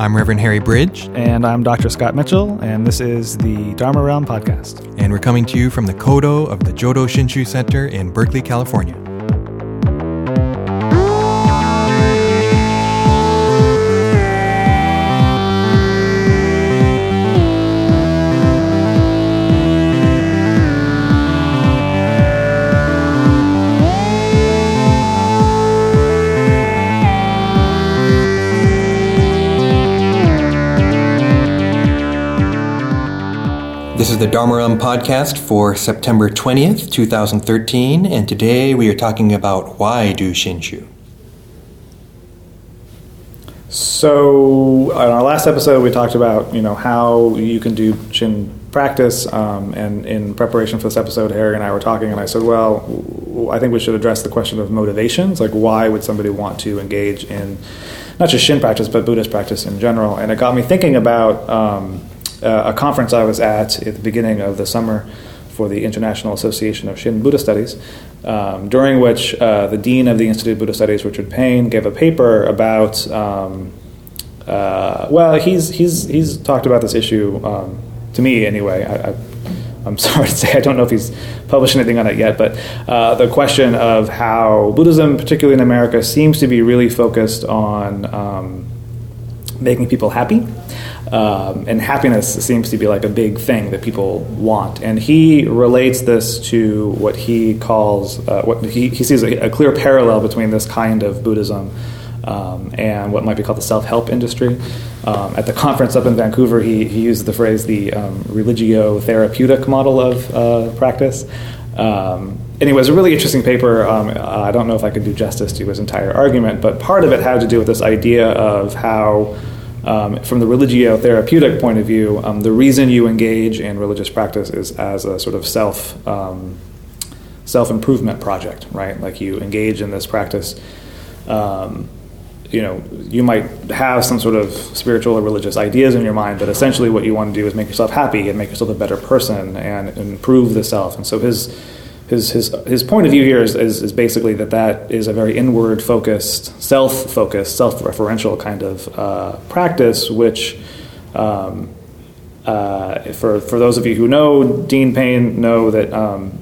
I'm Reverend Harry Bridge. And I'm Dr. Scott Mitchell, and this is the Dharma Realm Podcast. And we're coming to you from the Kodo of the Jodo Shinshu Center in Berkeley, California. This is the Dharma Realm podcast for September 20th, 2013, and today we are talking about why do Shinshu. So, on our last episode, we talked about you know how you can do Shin practice, um, and in preparation for this episode, Harry and I were talking, and I said, well, I think we should address the question of motivations, like why would somebody want to engage in not just Shin practice, but Buddhist practice in general, and it got me thinking about. Um, uh, a conference I was at at the beginning of the summer for the International Association of Shin Buddhist Studies, um, during which uh, the dean of the Institute of Buddhist Studies, Richard Payne, gave a paper about. Um, uh, well, he's he's he's talked about this issue um, to me anyway. I, am sorry to say I don't know if he's published anything on it yet, but uh, the question of how Buddhism, particularly in America, seems to be really focused on um, making people happy. Um, and happiness seems to be like a big thing that people want. And he relates this to what he calls, uh, what he, he sees a, a, clear parallel between this kind of Buddhism um, and what might be called the self help industry. Um, at the conference up in Vancouver, he, he used the phrase the um, religio therapeutic model of uh, practice. Um, anyway, it was a really interesting paper. Um, I don't know if I could do justice to his entire argument, but part of it had to do with this idea of how um, from the religio therapeutic point of view, um, the reason you engage in religious practice is as a sort of self um, self improvement project, right? Like you engage in this practice. Um, you know, you might have some sort of spiritual or religious ideas in your mind, but essentially what you want to do is make yourself happy and make yourself a better person and improve the self. And so his his his his point of view here is, is, is basically that that is a very inward focused, self focused, self referential kind of uh, practice, which. Um, uh, for for those of you who know Dean Payne, know that um,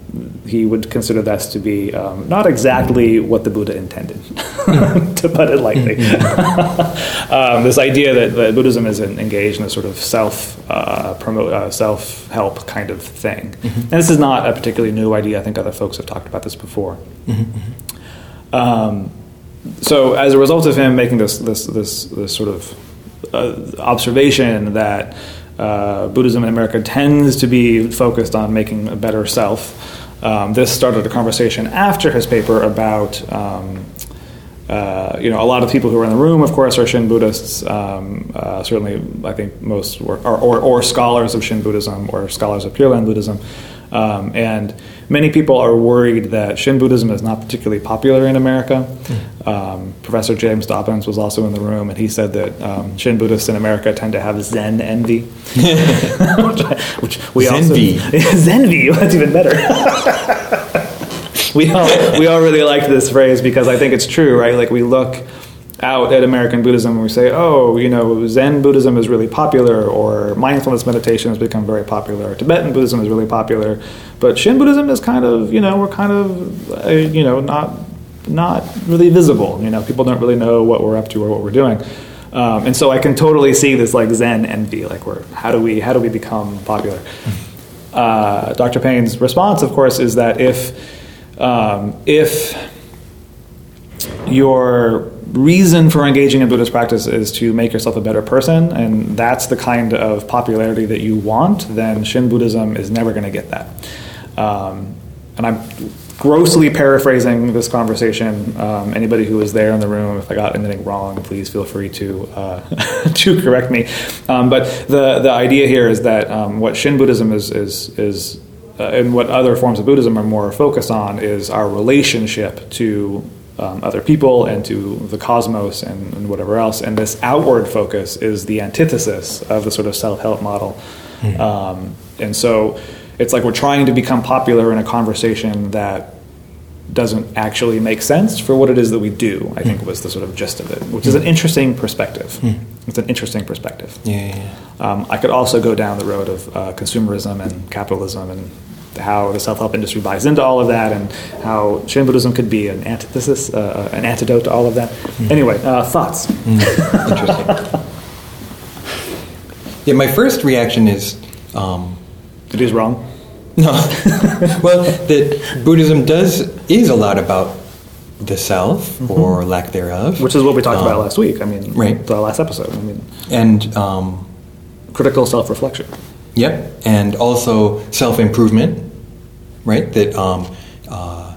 he would consider this to be um, not exactly what the Buddha intended, to put it lightly. Mm-hmm. um, this idea that, that, Buddhism is engaged in a sort of self uh, promote uh, self help kind of thing, mm-hmm. and this is not a particularly new idea. I think other folks have talked about this before. Mm-hmm. Um, so, as a result of him making this this this, this sort of uh, observation that uh, Buddhism in America tends to be focused on making a better self. Um, this started a conversation after his paper about, um, uh, you know, a lot of people who are in the room, of course, are Shin Buddhists. Um, uh, certainly, I think most were, or, or, or, scholars of Shin Buddhism or scholars of Pure Land Buddhism. Um, and many people are worried that Shin Buddhism is not particularly popular in America. Mm. Um, Professor James Dobbins was also in the room, and he said that um, Shin Buddhists in America tend to have Zen envy, which, which, we Zenvy. also Zenvy. That's even better. we all we all really liked this phrase because I think it's true, right? Like we look out at American Buddhism and we say, oh, you know, Zen Buddhism is really popular, or mindfulness meditation has become very popular, or Tibetan Buddhism is really popular, but Shin Buddhism is kind of, you know, we're kind of, uh, you know, not not really visible. You know, people don't really know what we're up to or what we're doing. Um, and so I can totally see this like Zen envy, like where how do we how do we become popular? Uh, Dr. Payne's response, of course, is that if um, if your reason for engaging in Buddhist practice is to make yourself a better person, and that's the kind of popularity that you want, then Shin Buddhism is never going to get that. Um, and I'm grossly paraphrasing this conversation. Um, anybody who was there in the room, if I got anything wrong, please feel free to uh, to correct me. Um, but the the idea here is that um, what Shin Buddhism is is is uh, and what other forms of Buddhism are more focused on is our relationship to um, other people and to the cosmos and, and, whatever else. And this outward focus is the antithesis of the sort of self help model. Mm-hmm. Um, and so it's like we're trying to become popular in a conversation that doesn't actually make sense for what it is that we do, I think mm-hmm. was the sort of gist of it, which is an interesting perspective. Mm-hmm. It's an interesting perspective. Yeah, yeah, yeah. Um, I could also go down the road of uh, consumerism and capitalism and how the self-help industry buys into all of that and how Shin Buddhism could be an antithesis, uh, an antidote to all of that. Anyway, uh, thoughts? Interesting. yeah, my first reaction is um, It is wrong. no. well, that Buddhism does is a lot about the self or lack thereof, Which is what we talked Um, about last week. I mean, right. the last episode. I mean, and um, critical self-reflection. Yep, and also self improvement, right? That, um, uh,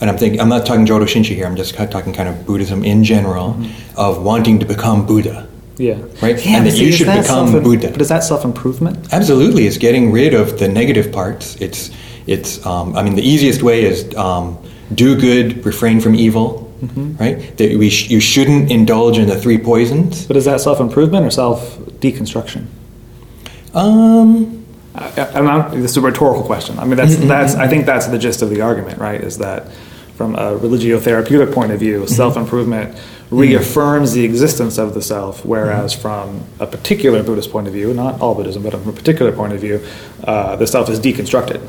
and I'm thinking, I'm not talking Jodo Shinshu here. I'm just talking kind of Buddhism in general, of wanting to become Buddha. Yeah. Right? Yeah, And that you should become self- Buddha. But is that self-improvement? Absolutely, it's getting rid of the negative parts. It's, it's. Um, I mean, the easiest way is um, do good, refrain from evil, right? That we sh- you shouldn't indulge in the three poisons. But is that self-improvement or self-deconstruction? Um, Uh, I, I, I'm not, this is a rhetorical question. I mean, that's, mm-hmm, that's, I mm-hmm. think that's the gist of the argument, right? Is that from a religiotherapeutic point of view, mm-hmm. self improvement reaffirms the existence of the self, whereas from a particular Buddhist point of view, not all Buddhism, but from a particular point of view, uh, the self is deconstructed.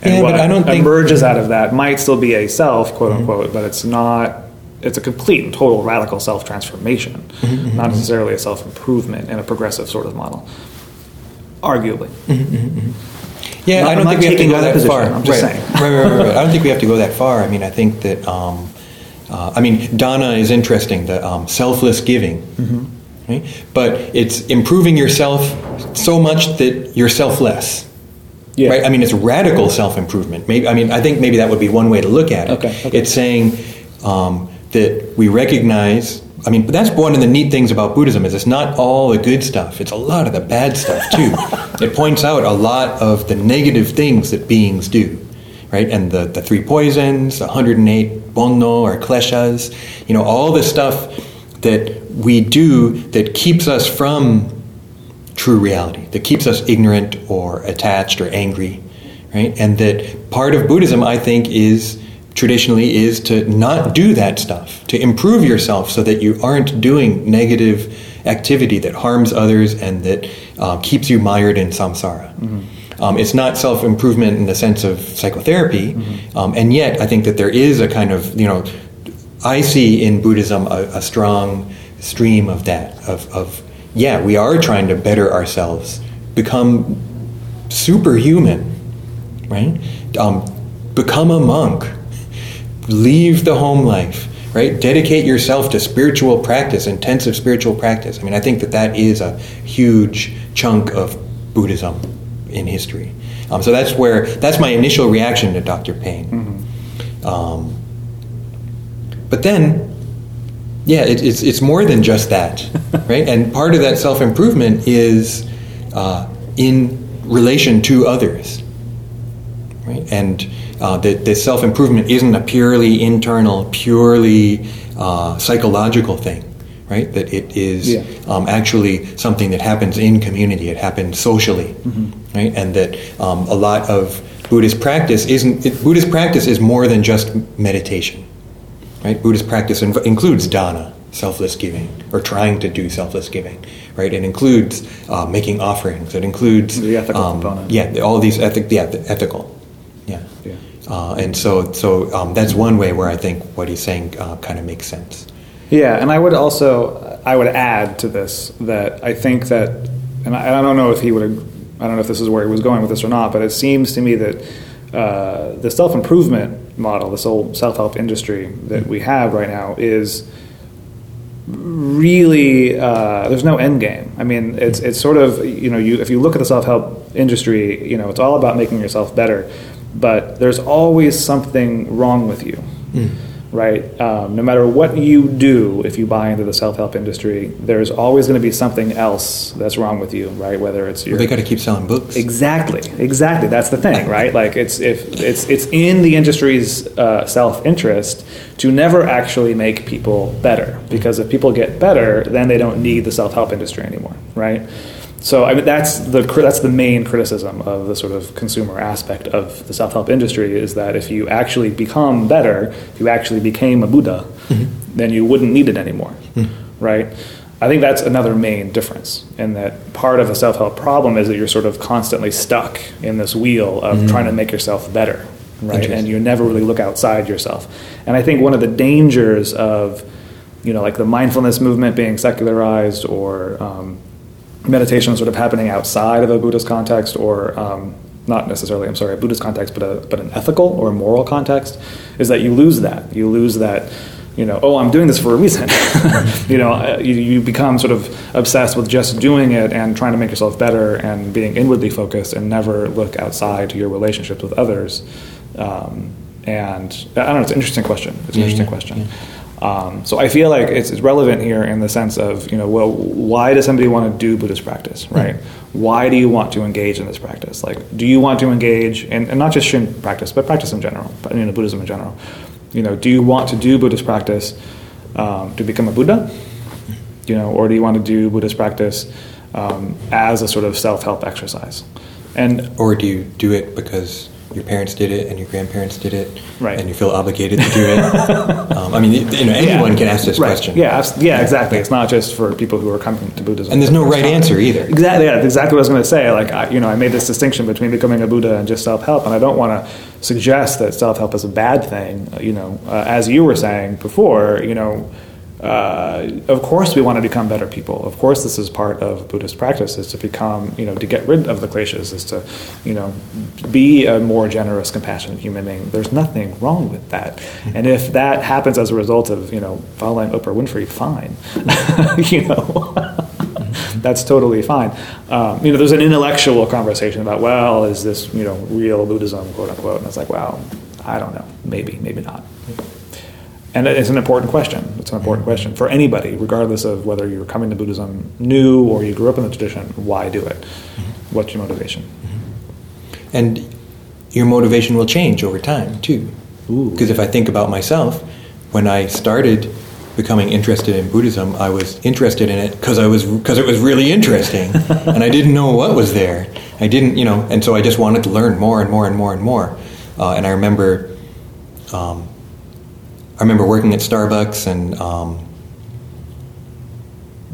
And Yeah, what but I don't think- Mm-hmm. emerges out of that might still be a self, quote unquote, but it's not. It's a complete and total radical self transformation, Mm-hmm, not necessarily a self improvement in a progressive sort of model. Arguably. Yeah, Not- I don't think we have to go that position, far. I'm just right. saying. right, right, right, right. I don't think we have to go that far. I mean, I think that. Um, uh, I mean, Dana is interesting. The um, selfless giving, Mm-hmm. right? But it's improving yourself so much that you're selfless. Yeah. Right? I mean, it's radical self improvement. Maybe I mean, I think maybe that would be one way to look at it. Okay, okay. It's saying um, that we recognize. I mean, that's one of the neat things about Buddhism is it's not all the good stuff. It's a lot of the bad stuff too. it points out a lot of the negative things that beings do, right? And the, the three poisons, the 108 bonno or kleshas, you know, all the stuff that we do that keeps us from true reality that keeps us ignorant or attached or angry right and that part of buddhism i think is traditionally is to not do that stuff to improve yourself so that you aren't doing negative activity that harms others and that uh, keeps you mired in samsara. Um, it's not self-improvement in the sense of psychotherapy um, and yet i think that there is a kind of you know I see in Buddhism a, a strong stream of that, of, of, yeah, we are trying to better ourselves, become superhuman, right? Um, become a monk, leave the home life, right? Dedicate yourself to spiritual practice, intensive spiritual practice. I mean, I think that that is a huge chunk of Buddhism in history. Um, so that's where, that's my initial reaction to Dr. Payne. Um, but then, yeah, it, it's it's more than just that, right? And part of that self improvement is uh, in relation to others, right? And uh, that the self improvement isn't a purely internal, purely uh, psychological thing, right? That it is Yeah. um, actually something that happens in community. It happens socially, right? And that um, a lot of Buddhist practice isn't. It, Buddhist practice is more than just meditation, right? Buddhist practice inv- includes dana, selfless giving, or trying to do selfless giving, right? It includes uh, making offerings. It includes The ethical um, component. Yeah, all these ethic. Yeah, the ethical. Uh, and so, so um, that's one way where I think what he's saying uh, kind of makes sense. Yeah, and I would also I would add to this that I think that, and I, I don't know if he would, I don't know if this is where he was going with this or not, but it seems to me that uh, the self improvement model, this whole self help industry that we have right now, is really uh, there's no end game. I mean, it's it's sort of you know you if you look at the self help industry, you know it's all about making yourself better, but there's always something wrong with you, right? Um, no matter what you do, if you buy into the self help industry, there's always going to be something else that's wrong with you, right? Whether it's your They got to keep selling books. Exactly, exactly. That's the thing, right? Like it's if it's it's in the industry's uh, self interest to never actually make people better because if people get better, then they don't need the self help industry anymore, right? So I mean that's the that's the main criticism of the sort of consumer aspect of the self help industry is that if you actually become better, if you actually became a Buddha, then you wouldn't need it anymore, right? I think that's another main difference in that part of a self help problem is that you're sort of constantly stuck in this wheel of mm-hmm. trying to make yourself better, right? And you never really look outside yourself. And I think one of the dangers of, you know, like the mindfulness movement being secularized or um, meditation sort of happening outside of a Buddhist context or um, not necessarily, I'm sorry, a Buddhist context, but, a, but an ethical or a moral context, is that you lose that. You lose that you know, oh, I'm doing this for a reason. you know, uh, you, you, become sort of obsessed with just doing it and trying to make yourself better and being inwardly focused and never look outside to your relationships with others. Um, and I don't know, it's an interesting question. It's an yeah, interesting question. Yeah. Um, so I feel like it's, it's, relevant here in the sense of, you know, well, why does somebody want to do Buddhist practice, right? Mm-hmm. Why do you want to engage in this practice? Like, do you want to engage in, and not just Shin practice, but practice in general, but, you know, Buddhism in general? you know, do you want to do Buddhist practice um, to become a Buddha? You know, or do you want to do Buddhist practice um, as a sort of self-help exercise? And or do you do it because your parents did it and your grandparents did it, right. and you feel obligated to do it. um, I mean, you know, anyone yeah. can ask this right. question. Yeah, yeah, exactly. It's not just for people who are coming to Buddhism. And there's no right answer either. Exactly. Yeah, exactly what I was going to say. Like, I, you know, I made this distinction between becoming a Buddha and just self-help, and I don't want to suggest that self-help is a bad thing. You know, uh, as you were saying before, you know uh, of course we want to become better people. Of course this is part of Buddhist practice is to become, you know, to get rid of the kleshas, is to, you know, be a more generous, compassionate human being. There's nothing wrong with that. And if that happens as a result of, you know, following Oprah Winfrey, fine. you know, that's totally fine. Um, you know, there's an intellectual conversation about, well, is this, you know, real Buddhism, quote unquote? And it's like, well, I don't know. Maybe, maybe not. And it's an important question. It's an important question for anybody, regardless of whether you're coming to Buddhism new or you grew up in the tradition. Why do it? What's your motivation? And your motivation will change over time too. Because if I think about myself, when I started becoming interested in Buddhism, I was interested in it because I was because it was really interesting, and I didn't know what was there. I didn't, you know, and so I just wanted to learn more and more and more and more. Uh, and I remember. Um, I remember working at Starbucks and um,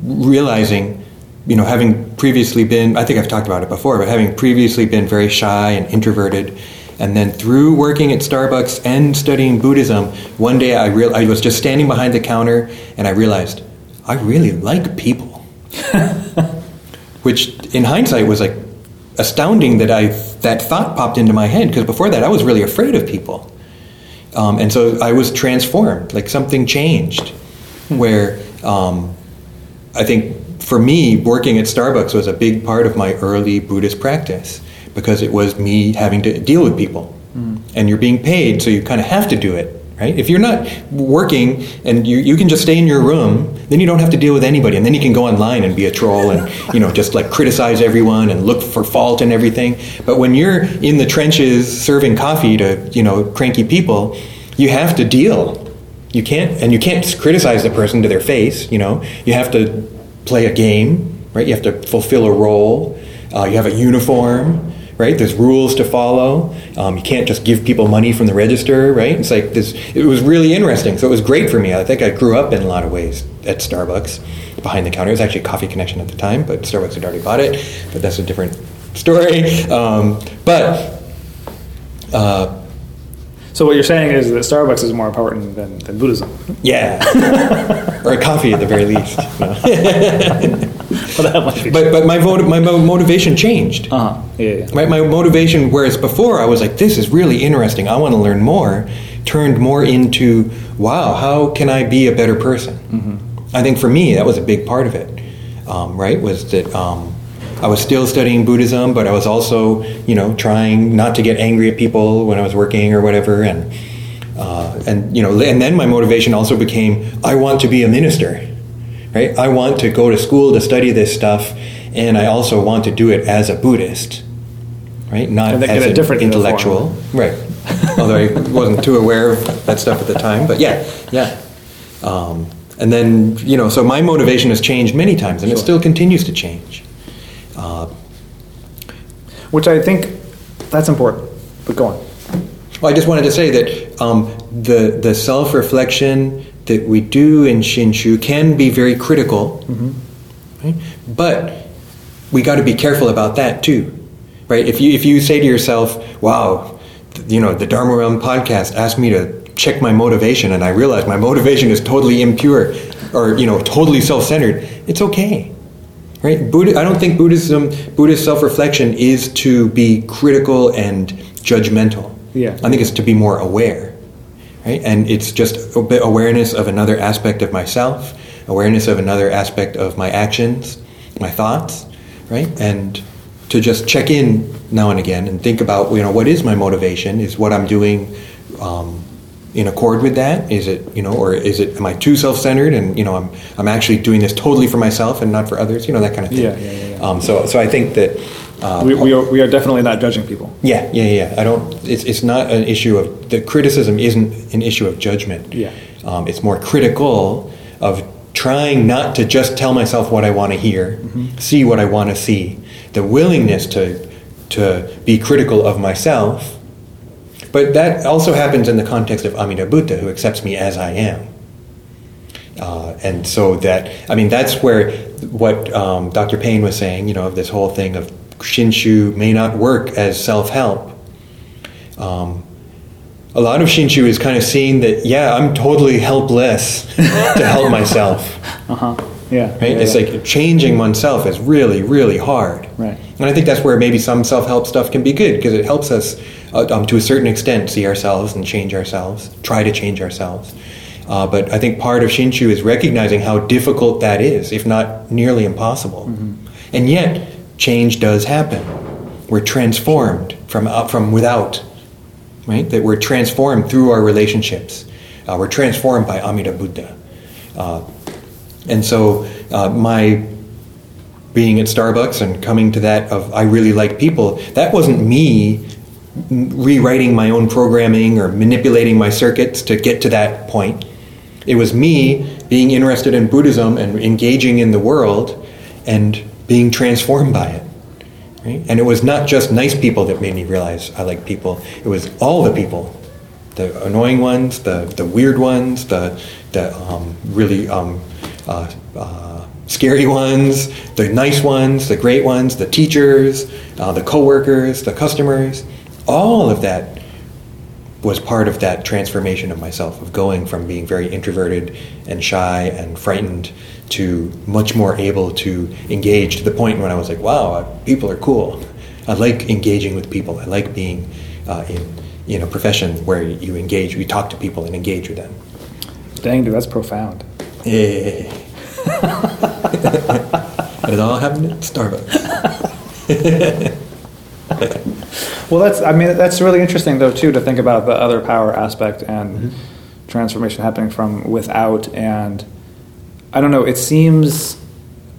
realizing, you know, having previously been, I think I've talked about it before, but having previously been very shy and introverted, and then through working at Starbucks and studying Buddhism, one day I, real, I was just standing behind the counter and I realized I really like people. Which in hindsight was like astounding that I that thought popped into my head because before that I was really afraid of people. Um, and so I was transformed, like something changed, where um, I think for me, working at Starbucks was a big part of my early Buddhist practice because it was me having to deal with people. Mm. And you're being paid, so you kind of have to do it right? If you're not working and you, you can just stay in your room, then you don't have to deal with anybody. And then you can go online and be a troll and, you know, just like criticize everyone and look for fault and everything. But when you're in the trenches serving coffee to, you know, cranky people, you have to deal. You can't, and you can't criticize the person to their face, you know. You have to play a game, right? You have to fulfill a role. Uh, you have a uniform right? There's rules to follow. Um, you can't just give people money from the register, right? It's like this. It was really interesting. So it was great for me. I think I grew up in a lot of ways at Starbucks behind the counter. It was actually Coffee Connection at the time, but Starbucks had already bought it. But that's a different story. Um, but. Uh, so what you're saying is that Starbucks is more important than, than Buddhism. Yeah, or coffee at the very least. well, that might be but but my vote, my motivation changed. Uh-huh. Yeah, yeah. My, my motivation, whereas before I was like, this is really interesting. I want to learn more. Turned more into, wow, how can I be a better person? Mm-hmm. I think for me that was a big part of it. Um, right, was that. Um, I was still studying Buddhism, but I was also, you know, trying not to get angry at people when I was working or whatever, and uh, and you know, and then my motivation also became I want to be a minister, right? I want to go to school to study this stuff, and I also want to do it as a Buddhist, right? Not as a different intellectual, right? Although I wasn't too aware of that stuff at the time, but yeah, yeah. Um, and then you know, so my motivation has changed many times, and sure. it still continues to change. Uh, Which I think that's important. But go on. Well, I just wanted to say that um, the the self reflection that we do in Shinshu can be very critical, mm-hmm. right? but we got to be careful about that too, right? If you if you say to yourself, "Wow, you know, the Dharma Realm podcast asked me to check my motivation, and I realized my motivation is totally impure, or you know, totally self-centered," it's okay, right? Buddha, I don't think Buddhism, Buddhist self-reflection is to be critical and judgmental. Yeah. I think it's to be more aware, right? And it's just a bit awareness of another aspect of myself, awareness of another aspect of my actions, my thoughts, right? And to just check in now and again and think about, you know, what is my motivation? Is what I'm doing um, in accord with that? Is it, you know, or is it, am I too self-centered and, you know, I'm, I'm actually doing this totally for myself and not for others? You know, that kind of thing. Yeah, yeah, yeah, yeah. Um, so, so I think that. Uh, We, we, are, we are definitely not judging people. yeah, yeah, yeah. I don't. It's it's not an issue of the criticism isn't an issue of judgment. Yeah. Um, it's more critical of trying not to just tell myself what I want to hear, Mm-hmm. see what I want to see. The willingness to to be critical of myself, but that also happens in the context of Amida Buddha, who accepts me as I am. Uh, and so that I mean that's where what um, Dr. Payne was saying, you know, of this whole thing of Shinshu may not work as self-help. Um, a lot of Shinshu is kind of seeing that, yeah, I'm totally helpless to help myself. Uh huh. Yeah. Right? yeah, it's yeah. like changing oneself is really, really hard. Right. And I think that's where maybe some self-help stuff can be good because it helps us, uh, um, to a certain extent, see ourselves and change ourselves, try to change ourselves. Uh, but I think part of Shinshu is recognizing how difficult that is, if not nearly impossible. And yet, change does happen. We're transformed from up from without, right? That we're transformed through our relationships. Uh, we're transformed by Amida Buddha. Uh, and so, uh, my being at Starbucks and coming to that of I really like people, that wasn't me rewriting my own programming or manipulating my circuits to get to that point. It was me being interested in Buddhism and engaging in the world and being transformed by it. Right? And it was not just nice people that made me realize I like people. It was all the people, the annoying ones, the, the weird ones, the the um, really um, uh, uh, scary ones, the nice ones, the great ones, the teachers, uh, the coworkers, the customers. All of that was part of that transformation of myself, of going from being very introverted and shy and frightened to much more able to engage to the point when I was like, wow, people are cool. I like engaging with people. I like being uh, in, in a profession where you engage, you talk to people and engage with them. Dang, dude, that's profound. Yeah. it all happened at Starbucks. Well, that's I mean that's really interesting though too to think about the other power aspect and transformation happening from without and I don't know. It seems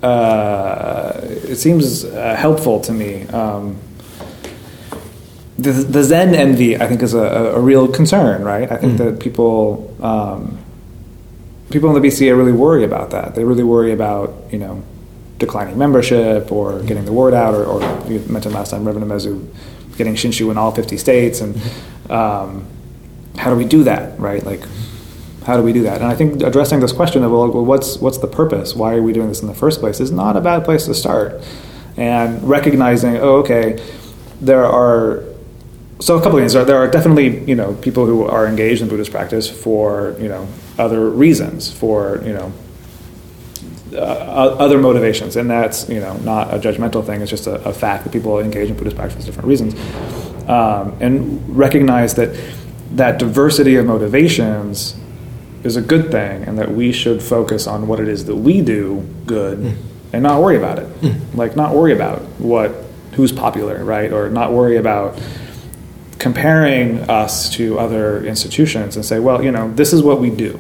uh, it seems uh, helpful to me. Um, the, the Zen envy, I think, is a, a real concern, right? I think that people um, people in the BCA really worry about that. They really worry about you know declining membership or getting the word out, or, or you mentioned last time Reverend Umezu getting Shinshu in all 50 states, and um, how do we do that, right? Like, how do we do that? And I think addressing this question of well, what's what's the purpose? Why are we doing this in the first place? Is not a bad place to start, and recognizing, oh, okay, there are so a couple of things. There are definitely you know people who are engaged in Buddhist practice for you know other reasons, for you know uh, other motivations, and that's you know not a judgmental thing. It's just a, a fact that people engage in Buddhist practice for different reasons, um, and recognize that that diversity of motivations is a good thing, and that we should focus on what it is that we do good, and not worry about it. Like not worry about what who's popular, right, or not worry about comparing us to other institutions and say, well, you know, this is what we do.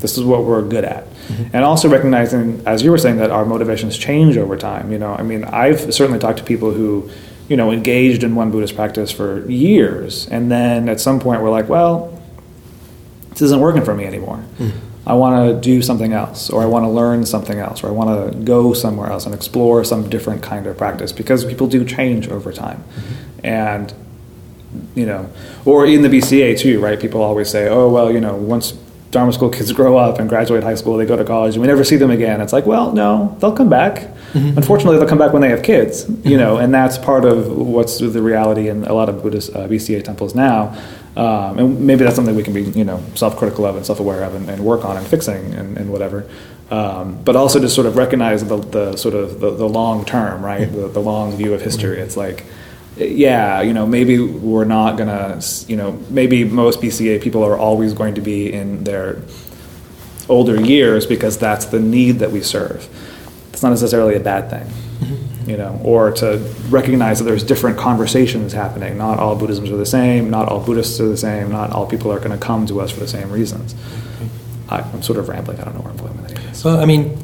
This is what we're good at. Mm-hmm. And also recognizing, as you were saying, that our motivations change over time. You know, I mean, I've certainly talked to people who, you know, engaged in one Buddhist practice for years, and then at some point we're like, well, this isn't working for me anymore. Mm. I want to do something else, or I want to learn something else, or I want to go somewhere else and explore some different kind of practice because people do change over time. Mm-hmm. And you know, or in the BCA too, right? People always say, "Oh, well, you know, once Dharma school kids grow up and graduate high school, they go to college, and we never see them again. It's like, well, no, they'll come back. Mm-hmm. Unfortunately, they'll come back when they have kids, you mm-hmm. know, and that's part of what's the reality in a lot of Buddhist uh, BCA temples now. Um, and maybe that's something we can be, you know, self-critical of and self-aware of and, and work on and fixing and, and whatever. Um, but also to sort of recognize the, the sort of the, the long term, right? Mm-hmm. The, the long view of history. It's like, yeah, you know, maybe we're not gonna, you know, maybe most BCA people are always going to be in their older years because that's the need that we serve. It's not necessarily a bad thing, mm-hmm. you know, or to recognize that there's different conversations happening. Not all Buddhisms are the same, not all Buddhists are the same, not all people are going to come to us for the same reasons. I, am sort of rambling. I don't know where I'm going with it. Well, I mean,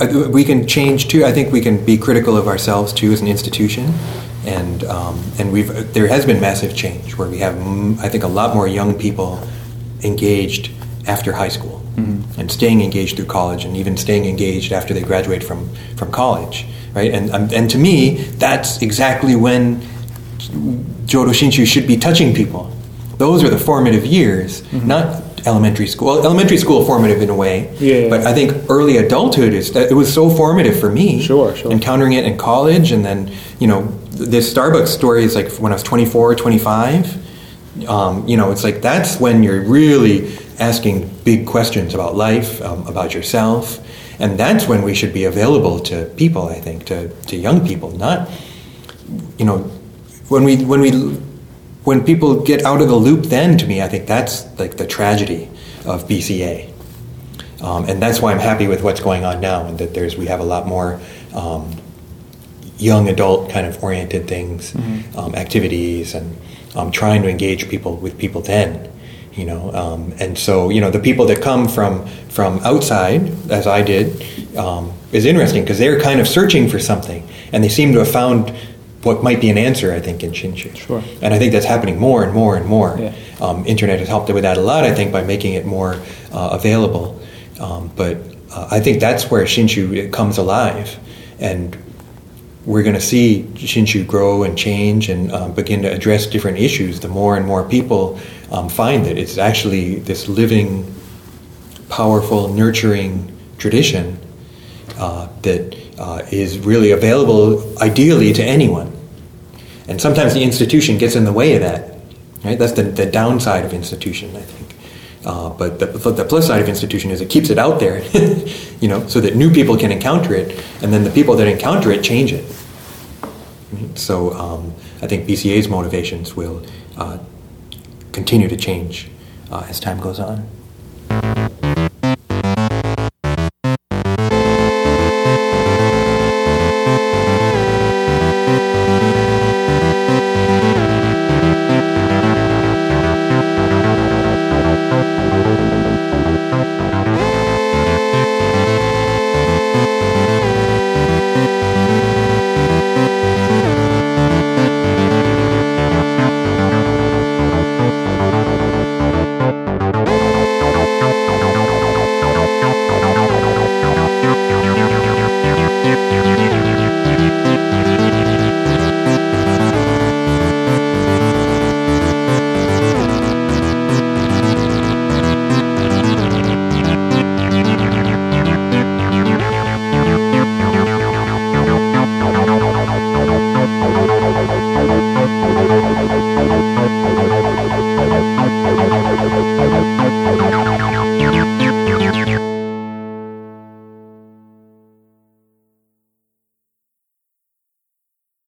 we can change too. I think we can be critical of ourselves too as an institution, and um, and we've there has been massive change where we have I think a lot more young people engaged after high school mm-hmm. and staying engaged through college and even staying engaged after they graduate from from college, right? And um, and to me, that's exactly when Jodo Shinshu should be touching people. Those are the formative years, mm-hmm. not elementary school. Well, elementary school formative in a way. Yeah, But I think early adulthood is it was so formative for me. Sure, sure. Encountering it in college and then, you know, this Starbucks story is like when I was 24, 25. Um, you know, it's like that's when you're really asking big questions about life, um, about yourself. And that's when we should be available to people, I think, to, to young people, not, you know, when we, when we when people get out of the loop, then to me, I think that's like the tragedy of BCA. Um, and that's why I'm happy with what's going on now, and that there's we have a lot more um, young adult kind of oriented things, mm-hmm. um, activities, and um, trying to engage people with people then, you know. Um, and so you know the people that come from from outside, as I did, um, is interesting because they're kind of searching for something, and they seem to have found what might be an answer, I think, in Shinshu. Sure. And I think that's happening more and more and more. Yeah. Um, internet has helped with that a lot, I think, by making it more uh, available. Um, but uh, I think that's where Shinshu comes alive. And we're going to see Shinshu grow and change and um, begin to address different issues the more and more people um, find that it's actually this living, powerful, nurturing tradition uh, that uh, is really available ideally to anyone. And sometimes the institution gets in the way of that. Right? That's the, the downside of institution, I think. Uh, but the, the plus side of institution is it keeps it out there, you know, so that new people can encounter it, and then the people that encounter it change it. So um, I think BCA's motivations will uh, continue to change uh, as time goes on.